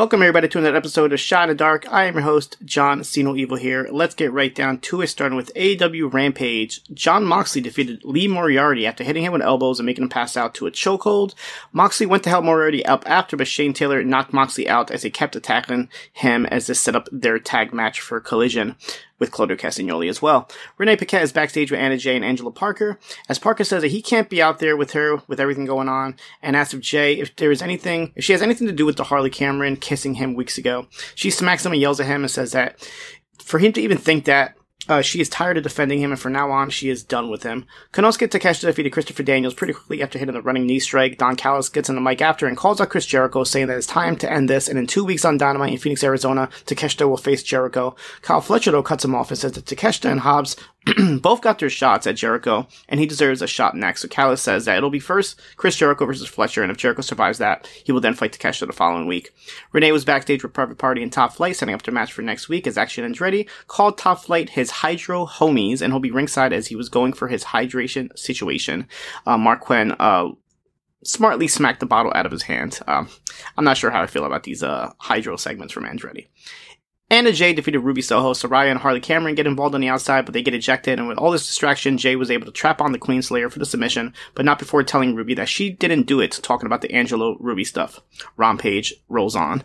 Welcome everybody to another episode of Shot in the Dark. I am your host, John Siino here. Let's get right down to it, starting with AEW Rampage. Jon Moxley defeated Lee Moriarty after hitting him with elbows and making him pass out to a chokehold. Moxley went to help Moriarty up after, but Shane Taylor knocked Moxley out as he kept attacking him as they set up their tag match for Collision with Claudio Castagnoli as well. Renee Paquette is backstage with Anna Jay and Angelo Parker, as Parker says that he can't be out there with her with everything going on, and asks if Jay if there is anything, if she has anything to do with the Harley Cameron kissing him weeks ago. She smacks him and yells at him and says that for him to even think that uh, she is tired of defending him, and from now on, she is done with him. Konosuke Takeshita defeated Christopher Daniels pretty quickly after hitting the running knee strike. Don Callis gets on the mic after and calls out Chris Jericho, saying that it's time to end this, and in two weeks on Dynamite in Phoenix, Arizona, Takeshita will face Jericho. Kyle Fletcher, though, cuts him off and says that Takeshita and Hobbs both got their shots at Jericho, and he deserves a shot next. So Callis says that it'll be first Chris Jericho versus Fletcher, and if Jericho survives that, he will then fight Takeshita the following week. Renee was backstage with Private Party and Top Flight, setting up their match for next week as Action Andretti called Top Flight his Hydro homies, and he'll be ringside as he was going for his hydration situation. Uh, Marq Quen, uh, smartly smacked the bottle out of his hand. Um, I'm not sure how I feel about these uh, hydro segments from Andretti. Anna Jay defeated Ruby Soho. Soraya, and Harley Cameron get involved on the outside, but they get ejected. And with all this distraction, Jay was able to trap on the Queen Slayer for the submission, but not before telling Ruby that she didn't do it, talking about the Angelo Ruby stuff. Rampage rolls on.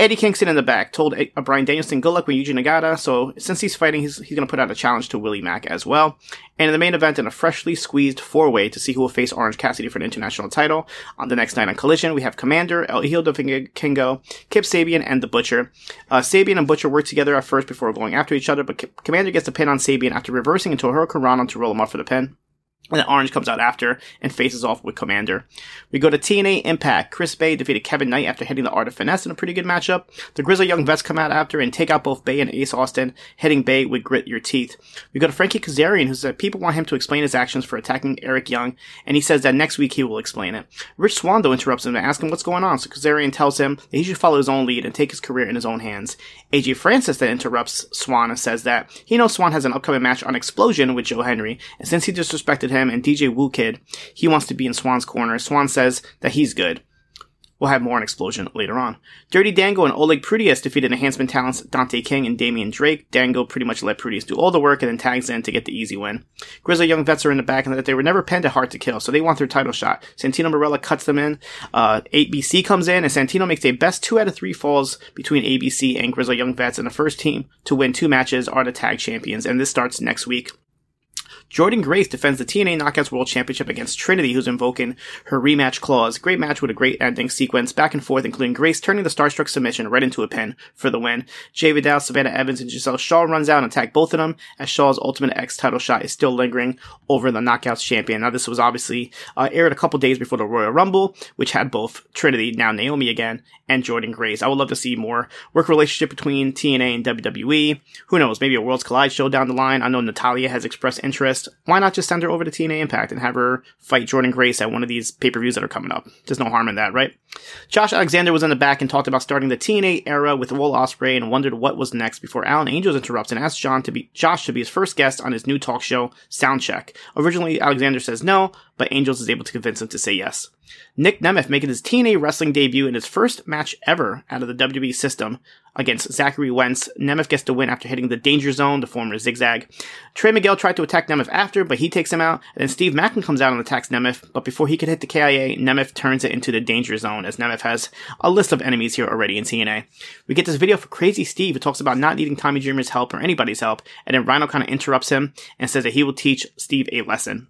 Eddie Kingston in the back told uh, Bryan Danielson, good luck with Yuji Nagata. So since he's fighting, he's, he's going to put out a challenge to Willie Mack as well. And in the main event, in a freshly squeezed four-way to see who will face Orange Cassidy for the international title. On the next night on Collision, we have Komander, El Hijo del Vikingo, Kip Sabian, and The Butcher. Uh, Sabian and Butcher work together at first before going after each other, but Komander gets the pin on Sabian after reversing into a Hurricane to roll him up for the pin. And then Orange comes out after and faces off with Komander. We go to TNA Impact. Chris Bey defeated Kevin Knight after hitting the Art of Finesse in a pretty good matchup. The Grizzly Young Vets come out after and take out both Bey and Ace Austin, hitting Bey with Grit Your Teeth. We go to Frankie Kazarian, who said people want him to explain his actions for attacking Eric Young, and he says that next week he will explain it. Rich Swann interrupts him to ask him what's going on, so Kazarian tells him that he should follow his own lead and take his career in his own hands. AJ Francis then interrupts Swann and says that he knows Swann has an upcoming match on Xplosion with Joe Hendry, and since he disrespected him and DJ Whoo Kid. He wants to be in Swann's corner. Swann says that he's good. We'll have more on Xplosion later on. Dirty Dango and Oleg Prudius defeated enhancement talents Dante King and Damian Drake. Dango pretty much let Prudius do all the work and then tags in to get the easy win. Grizzly Young Vets are in the back and that they were never penned at Hard to Kill, so they want their title shot. Santino Marella cuts them in. Uh, ABC comes in and Santino makes a best two out of three falls between ABC and Grizzly Young Vets and the first team to win two matches are the tag champions and this starts next week. Jordynne Grace defends the TNA Knockouts World Championship against Trinity, who's invoking her rematch clause. Great match with a great ending sequence, back and forth, including Grace turning the Starstruck submission right into a pin for the win. Jai Vidal, Savannah Evans, and Gisele Shaw runs out and attack both of them, as Shaw's Ultimate X title shot is still lingering over the Knockouts champion. Now, this was obviously uh, aired a couple days before the Royal Rumble, which had both Trinity, now Naomi again, and Jordynne Grace. I would love to see more work relationship between TNA and WWE. Who knows? Maybe a Worlds Collide show down the line. I know Natalya has expressed interest. Why not just send her over to TNA Impact and have her fight Jordynne Grace at one of these pay per views that are coming up? There's no harm in that, right? Josh Alexander was in the back and talked about starting the TNA era with Will Ospreay and wondered what was next before Alan Angels interrupts and asks John to be Josh to be his first guest on his new talk show, Soundcheck. Originally, Alexander says no, but Angels is able to convince him to say yes. Nic Nemeth making his TNA wrestling debut in his first match ever out of the WWE system against Zachary Wentz. Nemeth gets the win after hitting the danger zone, the former zigzag. Trey Miguel tried to attack Nemeth after, but he takes him out. And then Steve Maclin comes out and attacks Nemeth, but before he could hit the KIA, Nemeth turns it into the danger zone, as Nemeth has a list of enemies here already in TNA. We get this video for Crazy Steve, who talks about not needing Tommy Dreamer's help or anybody's help, and then Rhino kind of interrupts him and says that he will teach Steve a lesson.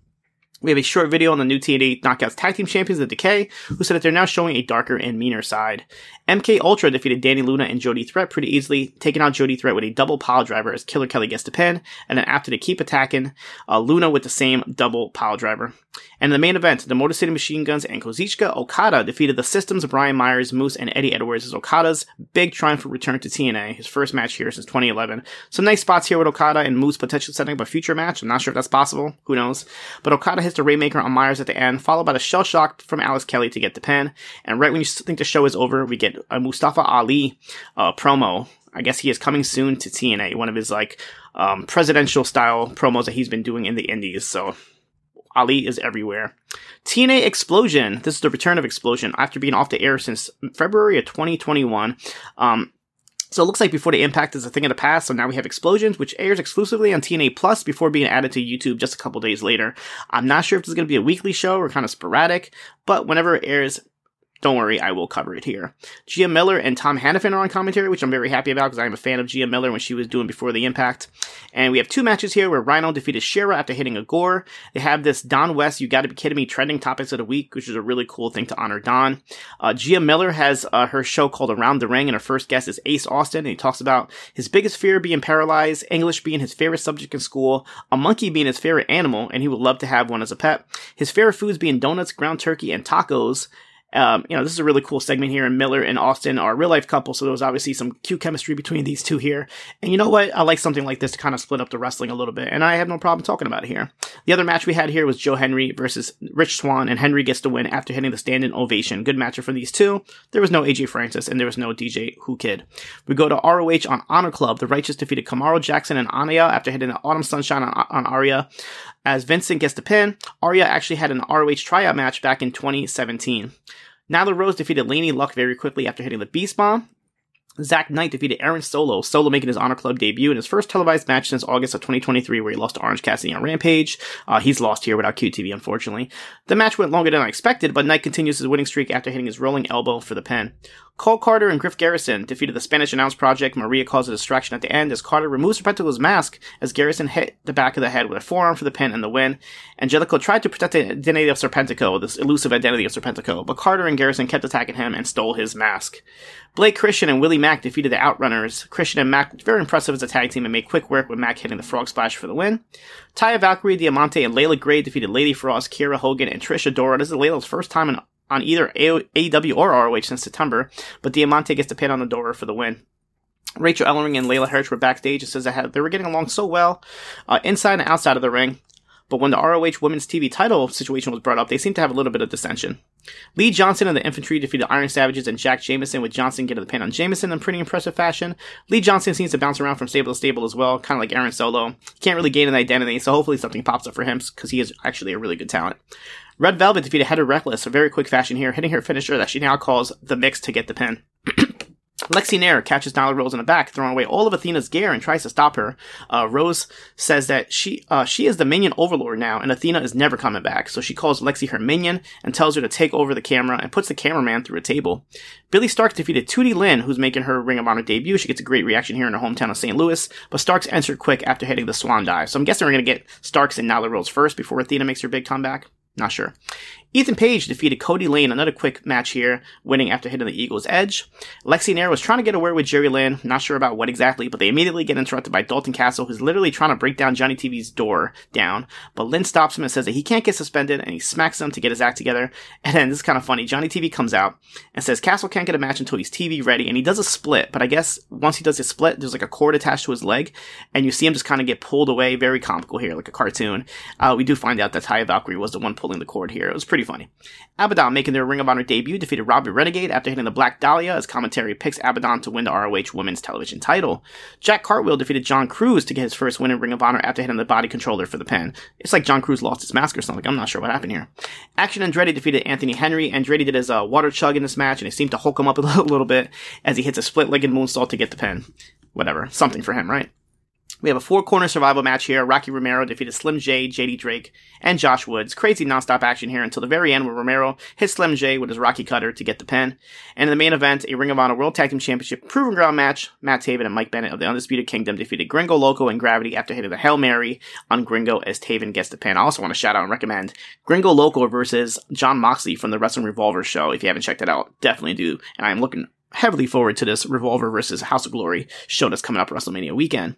We have a short video on the new TNA Knockouts Tag Team Champions, The Decay, who said that they're now showing a darker and meaner side. MK Ultra defeated Dani Luna and Jody Threat pretty easily, taking out Jody Threat with a double pile driver as Killer Kelly gets the pin, and then after they keep attacking, uh, Luna with the same double pile driver. And in the main event, the Motor City Machine Guns and Kazuchika Okada defeated the Systems of Brian Myers, Moose, and Eddie Edwards as Okada's big triumphant return to TNA, his first match here since 2011. Some nice spots here with Okada and Moose potentially setting up a future match. I'm not sure if that's possible. Who knows? But Okada hits the Rainmaker on Myers at the end, followed by the shell shock from Alex Shelley to get the pin. And right when you think the show is over, we get a Mustafa Ali uh, promo. I guess he is coming soon to TNA, one of his like um, presidential style promos that he's been doing in the Indies. So Ali is everywhere. TNA Xplosion. This is the return of Xplosion after being off the air since February of 2021. Um, so it looks like before the impact is a thing of the past. So now we have Xplosions, which airs exclusively on TNA Plus before being added to YouTube just a couple days later. I'm not sure if this is going to be a weekly show or kind of sporadic, but whenever it airs, don't worry, I will cover it here. Gia Miller and Tom Hannifan are on commentary, which I'm very happy about because I'm a fan of Gia Miller when she was doing Before the Impact. And we have two matches here where Rhino defeated Shera after hitting a gore. They have this Don West, you gotta be kidding me, trending topics of the week, which is a really cool thing to honor Don. Uh, Gia Miller has uh, her show called Around the Ring, and her first guest is Ace Austin, and he talks about his biggest fear being paralyzed, English being his favorite subject in school, a monkey being his favorite animal, and he would love to have one as a pet, his favorite foods being donuts, ground turkey, and tacos, um, you know, this is a really cool segment here, and Miller and Austin are a real life couple, so there was obviously some cute chemistry between these two here. And you know what? I like something like this to kind of split up the wrestling a little bit, and I have no problem talking about it here. The other match we had here was Joe Hendry versus Rich Swann, and Hendry gets the win after hitting the standing ovation. Good match for these two. There was no AJ Francis, and there was no DJ Whoo Kid. We go to ROH on Honor Club. The Righteous defeated Kamaru Jackson and Anaya after hitting the Autumn Sunshine on, on Arya. As Vincent gets the pin, Arya actually had an ROH tryout match back in 2017. Nyla Rose defeated Laney Luck very quickly after hitting the Beast Bomb. Zak Knight defeated Aaron Solo, Solo making his Honor Club debut in his first televised match since August of 2023, where he lost to Orange Cassidy on Rampage. Uh, he's lost here without QTV, unfortunately. The match went longer than I expected, but Knight continues his winning streak after hitting his rolling elbow for the pin. Cole Carter and Griff Garrison defeated the Spanish Announce Project. Maria caused a distraction at the end as Carter removes Serpentico's mask as Garrison hit the back of the head with a forearm for the pin and the win. Angelico tried to protect the identity of Serpentico, this elusive identity of Serpentico, but Carter and Garrison kept attacking him and stole his mask. Blake Christian and Willie Mack defeated the Outrunners. Christian and Mack very impressive as a tag team and made quick work with Mack hitting the frog splash for the win. Taya Valkyrie, Diamante, and Leila Grey defeated Lady Frost, Kiera Hogan, and Trish Adora. This is Layla's first time in on either AEW or ROH since September, but Diamante gets the pin on Adora for the win. Rachel Ellering and Leyla Hirsch were backstage and says that they were getting along so well uh, inside and outside of the ring. But when the ROH Women's TV title situation was brought up, they seemed to have a little bit of dissension. Lee Johnson and the Infantry defeated Iron Savages and Jack Jameson, with Johnson getting the pin on Jameson in pretty impressive fashion. Lee Johnson seems to bounce around from stable to stable as well, kind of like Aaron Solo. He can't really gain an identity, so hopefully something pops up for him because he is actually a really good talent. Red Velvet defeated Heather Reckless, a very quick fashion here, hitting her finisher that she now calls the mix to get the pin. Lexi Nair catches Nyla Rose in the back, throwing away all of Athena's gear and tries to stop her. Uh, Rose says that she uh, she is the minion overlord now, and Athena is never coming back. So she calls Lexi her minion and tells her to take over the camera and puts the cameraman through a table. Billy Starkz defeated Tootie Lynn, who's making her Ring of Honor debut. She gets a great reaction here in her hometown of St. Louis, but Starkz answered quick after hitting the Swan Dive. So I'm guessing we're going to get Starkz and Nyla Rose first before Athena makes her big comeback. Not sure. Ethan Page defeated Cody Lane, another quick match here, winning after hitting the Ego's Edge. Lexi Nair was trying to get away with Jerry Lynn, not sure about what exactly, but they immediately get interrupted by Dalton Castle, who's literally trying to break down Johnny TV's door down. But Lynn stops him and says that he can't get suspended, and he smacks him to get his act together. And then this is kind of funny. Johnny TV comes out and says Castle can't get a match until he's TV ready, and he does a split. But I guess once he does his split, there's like a cord attached to his leg, and you see him just kind of get pulled away. Very comical here, like a cartoon. Uh, we do find out that Taya Valkyrie was the one pulling the cord here. It was pretty funny. Abaddon making their Ring of Honor debut defeated Robyn Renegade after hitting the Black Dahlia as commentary picks Abaddon to win the ROH Women's Television title. Jack Cartwheel defeated John Cruz to get his first win in Ring of Honor after hitting the body controller for the pin. It's like John Cruz lost his mask or something. I'm not sure what happened here. Action Andretti defeated Anthony Henry. Andretti did his uh, water chug in this match and it seemed to hulk him up a little bit as he hits a split-legged moonsault to get the pin. Whatever. Something for him, right? We have a four corner survival match here. Rocky Romero defeated Slim J, JD Drake, and Josh Woods. Crazy nonstop action here until the very end where Romero hits Slim J with his Rocky Cutter to get the pin. And in the main event, a Ring of Honor World Tag Team Championship Proving Ground match. Matt Taven and Mike Bennett of the Undisputed Kingdom defeated Gringo Loco and Gravity after hitting the Hail Mary on Gringo as Taven gets the pin. I also want to shout out and recommend Gringo Loco versus Jon Moxley from the Wrestling Revolver show. If you haven't checked it out, definitely do. And I'm looking heavily forward to this Revolver versus House of Glory show that's coming up WrestleMania weekend.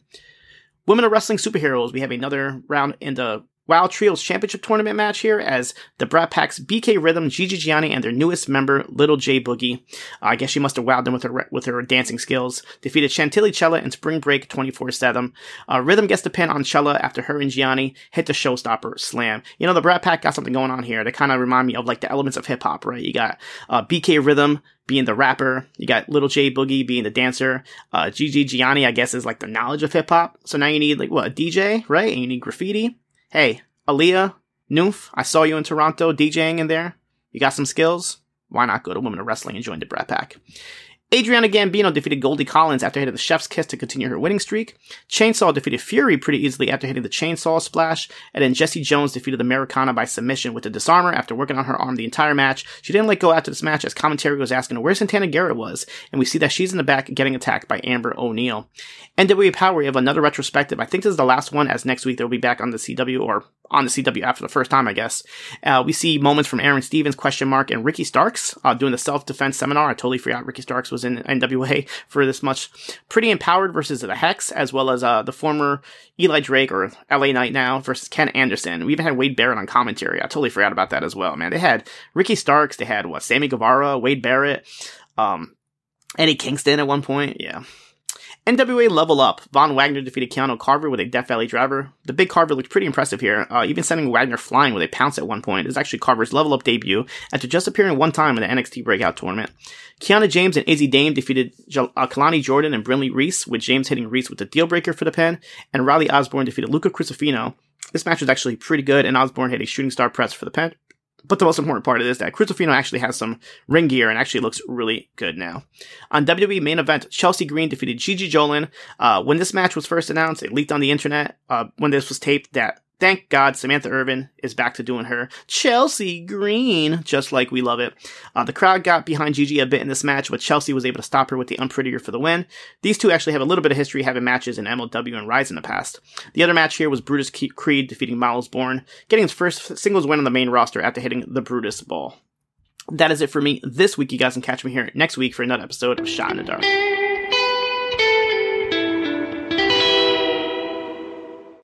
Women of Wrestling Superheroes, we have another round in the WoW Trios Championship Tournament match here as the Brat Pack's BK Rhythm, Gigi Gianni, and their newest member, Little J Boogie. Uh, I guess she must have wowed them with her with her dancing skills. Defeated Chantilly Chella in Spring Break 24-7. Uh, Rhythm gets the pin on Chella after her and Gianni hit the showstopper slam. You know, the Brat Pack got something going on here. They kind of remind me of like the elements of hip hop, right? You got uh, BK Rhythm being the rapper. You got Little J Boogie being the dancer. Uh, Gigi Gianni, I guess, is like the knowledge of hip hop. So now you need like what a DJ, right? And you need graffiti hey, Aaliyah, Noof, I saw you in Toronto DJing in there. You got some skills? Why not go to Women of Wrestling and join the Brat Pack? Adriana Gambino defeated Goldie Collins after hitting the Chef's Kiss to continue her winning streak. Chainsaw defeated Fury pretty easily after hitting the Chainsaw Splash. And then Jessie Jones defeated Americana by submission with the Disarmer after working on her arm the entire match. She didn't let go after this match as commentary was asking where Santana Garrett was. And we see that she's in the back getting attacked by Amber O'Neal. NWA Powerrr, we have another retrospective. I think this is the last one as next week they'll be back on the CW or on the CW after the first time, I guess. Uh, we see moments from Aaron Stevens, question mark, and Ricky Starks uh, doing the self-defense seminar. I totally forgot Ricky Starks was in NWA for this much. Pretty empowered versus the Hex, as well as uh, the former Eli Drake or LA Knight now versus Ken Anderson. We even had Wade Barrett on commentary. I totally forgot about that as well, man. They had Ricky Starks, they had what Sammy Guevara, Wade Barrett, um, Eddie Kingston at one point. Yeah, NWA Level Up. Von Wagner defeated Keanu Carver with a Death Valley driver. The big Carver looked pretty impressive here, uh, even sending Wagner flying with a pounce at one point. It was actually Carver's Level Up debut after just appearing one time in the NXT Breakout Tournament. Kiana James and Izzy Dame defeated uh, Kalani Jordan and Brinley Reese, with James hitting Reese with the deal breaker for the pin, and Riley Osborne defeated Luca Crucifino. This match was actually pretty good, and Osborne hit a shooting star press for the pin. But the most important part of this is that Crucifino actually has some ring gear and actually looks really good now. On WWE main event, Chelsea Green defeated Gigi Dolin. Uh, when this match was first announced, it leaked on the internet uh, when this was taped that Thank God Samantha Irvin is back to doing her Chelsea Green, just like we love it. Uh, the crowd got behind Gigi a bit in this match, but Chelsea was able to stop her with the unprettier for the win. These two actually have a little bit of history having matches in MLW and Rise in the past. The other match here was Brutus Creed defeating Myles Borne, getting his first singles win on the main roster after hitting the Brutus Ball. That is it for me this week. You guys can catch me here next week for another episode of Shot in the Dark.